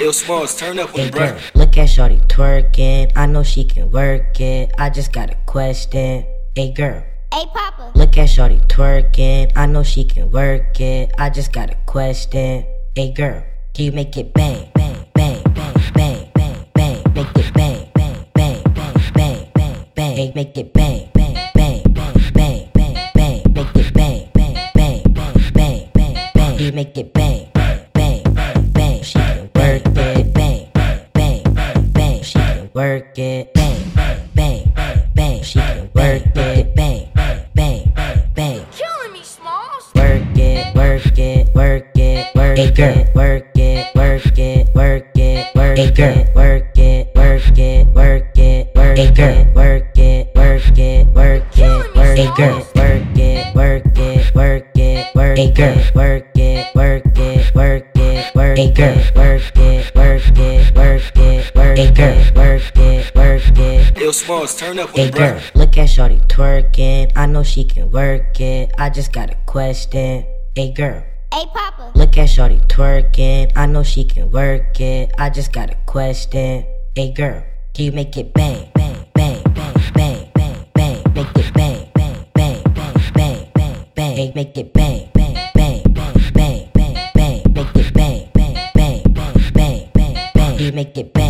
Yo, Smallz, turn up Hey with girl, look at Shorty twerking. I know she can work it. I just got a question. Hey girl, Hey, Papa. look at Shorty twerking. I know she can work it. I just got a question. Hey girl, can you make it bang, bang, bang, bang, bang, bang, bang, make it bang, bang, bang, bang, bang, bang, bang, Hey, make it bang, bang, bang, bang, bang, bang, bang, make it bang, bang, bang, bang, bang, bang, bang, Can you make it bang, bang, bang, work it, bang, bang, bang, bang. She can work it, bang, bang, bang, bang. Killing me, Smallz. Work it, work it, work it, work it. girl. it, work it, work it, work it, work it. girl. it, work it, work it, work it, work it. girl. it, work it, work it, work it, work it. girl. it, work it, work it, work it, work it. girl. it, work it, work it, work it, work it, work it, work it, work it work it, work it, work it. Yo, Smallz, turn up Hey girl, Brett. look at Shorty twerking. I know she can work it. I just got a question. Hey girl, Hey, Papa. look at Shorty twerking. I know she can work it. I just got a question. Hey girl, can you make it bang, bang, bang, bang, bang, bang, bang, make it bang, bang, bang, bang, bang, bang, bang, make it bang, bang, bang, bang, bang, bang, bang, make it bang, bang, bang, bang, bang, bang, bang, Can you make it bang, bang,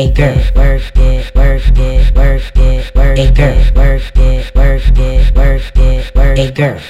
it, girl. Work it, work it, work it, work it, girl. Work it, work it, work it, work it, girl.